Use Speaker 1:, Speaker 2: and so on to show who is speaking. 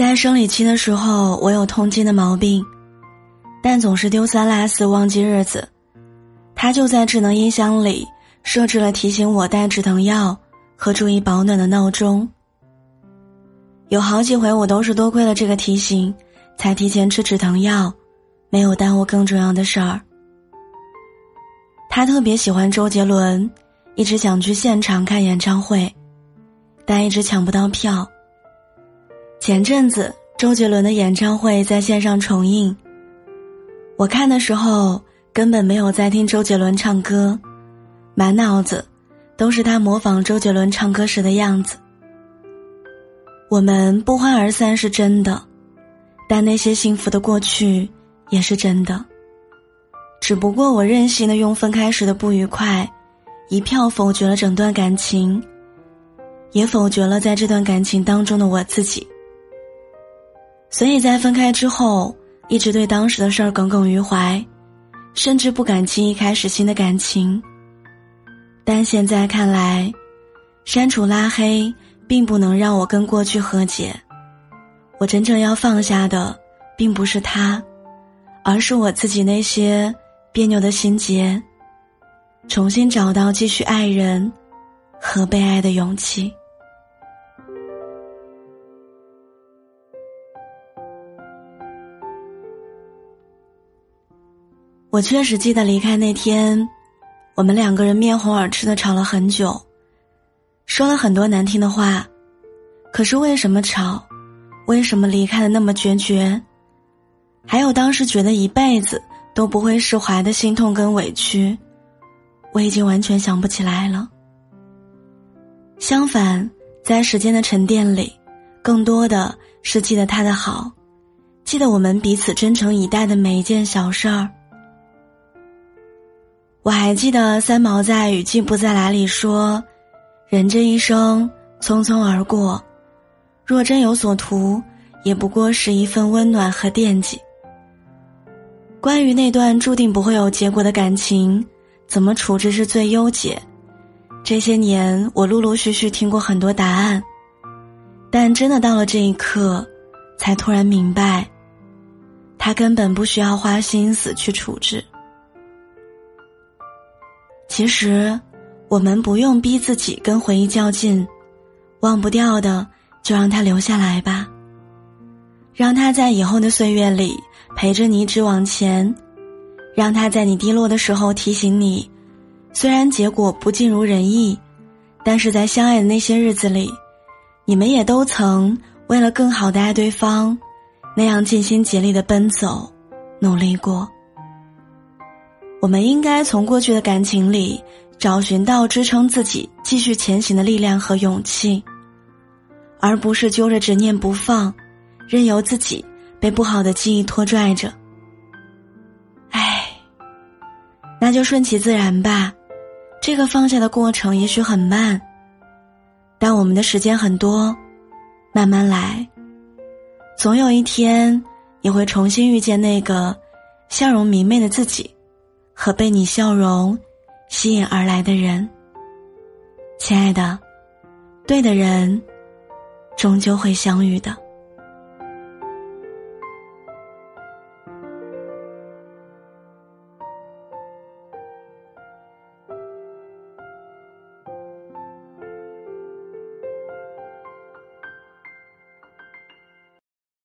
Speaker 1: 在生理期的时候，我有痛经的毛病，但总是丢三落四忘记日子。他就在智能音箱里设置了提醒我带止疼药和注意保暖的闹钟。有好几回我都是多亏了这个提醒，才提前吃止疼药，没有耽误更重要的事儿。他特别喜欢周杰伦，一直想去现场看演唱会，但一直抢不到票。前阵子周杰伦的演唱会在线上重映，我看的时候根本没有在听周杰伦唱歌，满脑子都是他模仿周杰伦唱歌时的样子。我们不欢而散是真的，但那些幸福的过去也是真的。只不过我任性的用分开时的不愉快，一票否决了整段感情，也否决了在这段感情当中的我自己。所以在分开之后，一直对当时的事儿耿耿于怀，甚至不敢轻易开始新的感情。但现在看来，删除拉黑并不能让我跟过去和解。我真正要放下的，并不是他，而是我自己那些别扭的心结，重新找到继续爱人和被爱的勇气。我确实记得离开那天，我们两个人面红耳赤的吵了很久，说了很多难听的话。可是为什么吵？为什么离开的那么决绝？还有当时觉得一辈子都不会释怀的心痛跟委屈，我已经完全想不起来了。相反，在时间的沉淀里，更多的是记得他的好，记得我们彼此真诚以待的每一件小事儿。我还记得三毛在《雨季不再来》里说：“人这一生匆匆而过，若真有所图，也不过是一份温暖和惦记。”关于那段注定不会有结果的感情，怎么处置是最优解？这些年我陆陆续续听过很多答案，但真的到了这一刻，才突然明白，他根本不需要花心思去处置。其实，我们不用逼自己跟回忆较劲，忘不掉的就让它留下来吧。让他在以后的岁月里陪着你一直往前，让他在你低落的时候提醒你，虽然结果不尽如人意，但是在相爱的那些日子里，你们也都曾为了更好的爱对方，那样尽心竭力的奔走，努力过。我们应该从过去的感情里找寻到支撑自己继续前行的力量和勇气，而不是揪着执念不放，任由自己被不好的记忆拖拽着。唉，那就顺其自然吧。这个放下的过程也许很慢，但我们的时间很多，慢慢来，总有一天你会重新遇见那个笑容明媚的自己。和被你笑容吸引而来的人，亲爱的，对的人终究会相遇的。